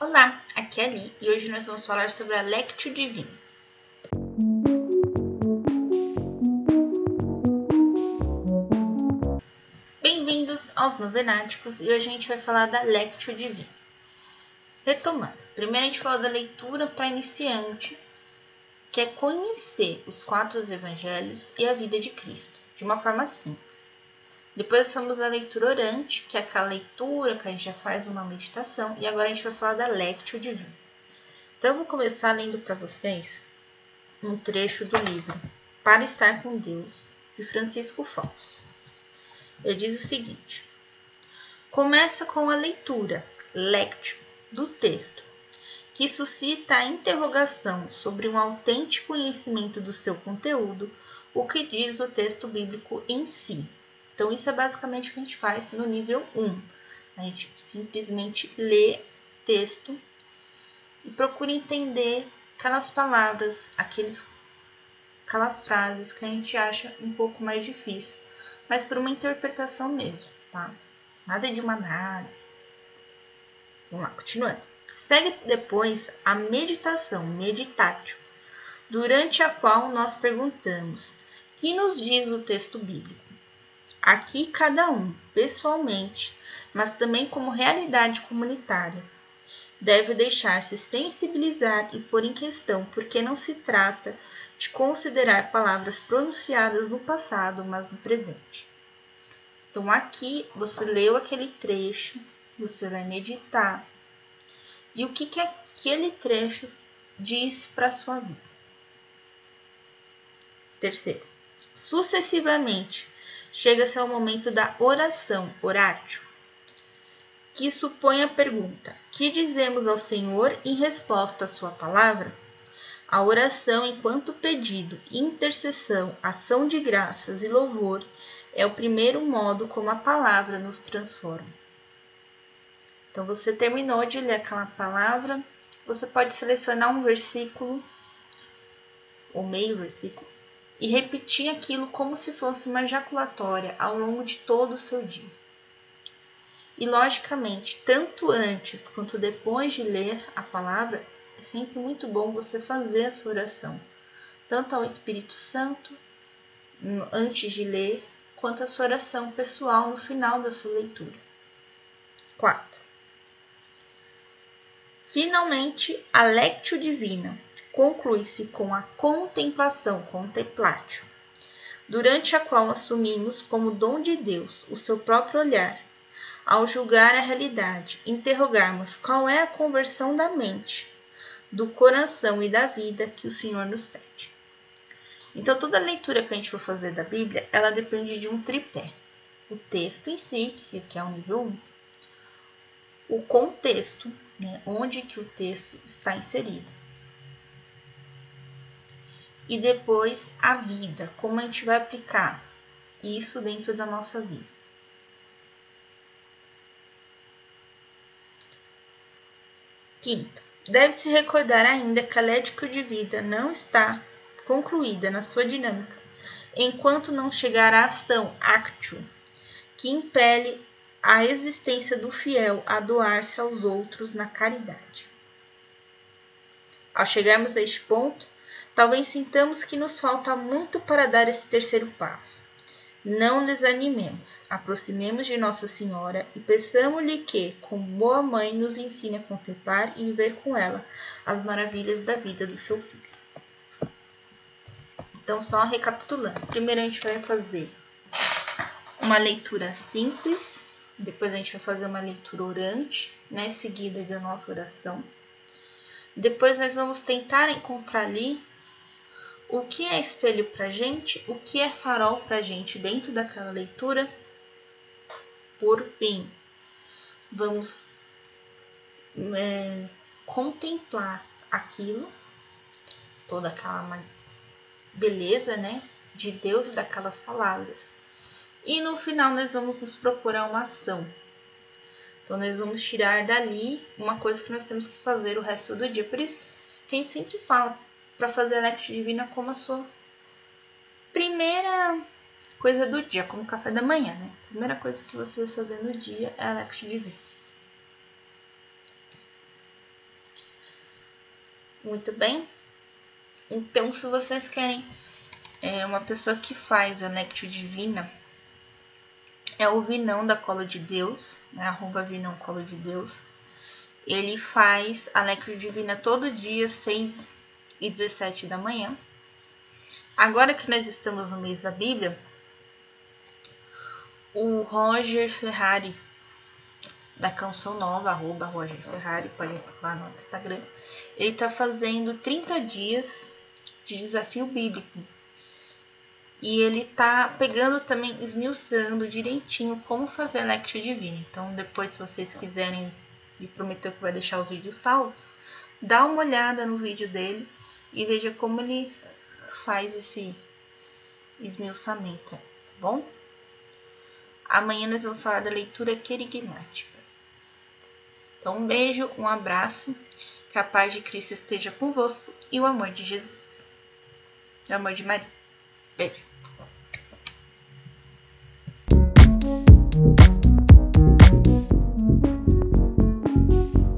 Olá, aqui é a Li e hoje nós vamos falar sobre a Lectio Divina. Bem-vindos aos Novenáticos e hoje a gente vai falar da Lectio Divina. Retomando, primeiro a gente fala da leitura para iniciante, que é conhecer os quatro evangelhos e a vida de Cristo, de uma forma simples. Depois somos a leitura orante, que é aquela leitura que a gente já faz uma meditação, e agora a gente vai falar da Lectio Divina. Então eu vou começar lendo para vocês um trecho do livro Para Estar com Deus, de Francisco Fausto. Ele diz o seguinte: Começa com a leitura, lectio, do texto, que suscita a interrogação sobre um autêntico conhecimento do seu conteúdo, o que diz o texto bíblico em si então, isso é basicamente o que a gente faz no nível 1. A gente simplesmente lê texto e procura entender aquelas palavras, aqueles, aquelas frases que a gente acha um pouco mais difícil, mas por uma interpretação mesmo, tá? Nada de uma análise. Vamos lá, continuando. Segue depois a meditação, meditatio, durante a qual nós perguntamos: que nos diz o texto bíblico? Aqui cada um, pessoalmente, mas também como realidade comunitária, deve deixar-se sensibilizar e pôr em questão porque não se trata de considerar palavras pronunciadas no passado, mas no presente. Então aqui você leu aquele trecho, você vai meditar. E o que, que aquele trecho diz para sua vida? Terceiro, sucessivamente, chega-se ao momento da oração, oratio, que supõe a pergunta: que dizemos ao Senhor em resposta à sua palavra? A oração, enquanto pedido, intercessão, ação de graças e louvor, é o primeiro modo como a palavra nos transforma. Então, você terminou de ler aquela palavra, você pode selecionar um versículo, ou meio versículo, e repetir aquilo como se fosse uma ejaculatória ao longo de todo o seu dia. E, logicamente, tanto antes quanto depois de ler a palavra, é sempre muito bom você fazer a sua oração, tanto ao Espírito Santo, antes de ler, quanto a sua oração pessoal no final da sua leitura. 4. Finalmente, a Lectio Divina, conclui-se com a contemplação, contemplatio, durante a qual assumimos como dom de Deus o seu próprio olhar, ao julgar a realidade, interrogarmos qual é a conversão da mente, do coração e da vida que o Senhor nos pede. Então, toda leitura que a gente for fazer da Bíblia, ela depende de um tripé. O texto em si, que é o nível 1, o contexto, né, onde que o texto está inserido, e depois a vida, como a gente vai aplicar isso dentro da nossa vida. Quinto, deve-se recordar ainda que a lético de vida não está concluída na sua dinâmica, enquanto não chegar à ação actio, que impele a existência do fiel a doar-se aos outros na caridade. Ao chegarmos a este ponto, talvez sintamos que nos falta muito para dar esse terceiro passo. Não desanimemos, aproximemos de Nossa Senhora e peçamos-lhe que, como boa mãe, nos ensine a contemplar e viver com ela as maravilhas da vida do seu filho. Então, só recapitulando: primeiro a gente vai fazer uma leitura simples, depois a gente vai fazer uma leitura orante, né, seguida da nossa oração. Depois nós vamos tentar encontrar ali o que é espelho para gente, o que é farol para gente dentro daquela leitura. Por fim, vamos é, contemplar aquilo, toda aquela beleza, né, de Deus e daquelas palavras. E no final nós vamos nos procurar uma ação. Então nós vamos tirar dali uma coisa que nós temos que fazer o resto do dia. Por isso, quem sempre fala para fazer a Lectio Divina como a sua primeira coisa do dia, como café da manhã, né? Primeira coisa que você vai fazer no dia é a Lectio Divina. Muito bem? Então, se vocês querem é, uma pessoa que faz a Lectio Divina, é o Vinão da Cola de Deus, né? arroba Vinão Cola de Deus. Ele faz a Lectio Divina todo dia, 6 e 17 da manhã. Agora que nós estamos no mês da Bíblia, o Roger Ferrari, da Canção Nova, arroba Roger Ferrari, pode lá no Instagram, ele está fazendo 30 dias de desafio bíblico. E ele tá pegando também, esmiuçando direitinho como fazer a Lectio Divina. Então, depois, se vocês quiserem, me prometeu que vai deixar os vídeos salvos, dá uma olhada no vídeo dele e veja como ele faz esse esmiuçamento, tá bom? Amanhã nós vamos falar da leitura querigmática. Então, um beijo, um abraço, que a paz de Cristo esteja convosco e o amor de Jesus. O amor de Maria. Beijo.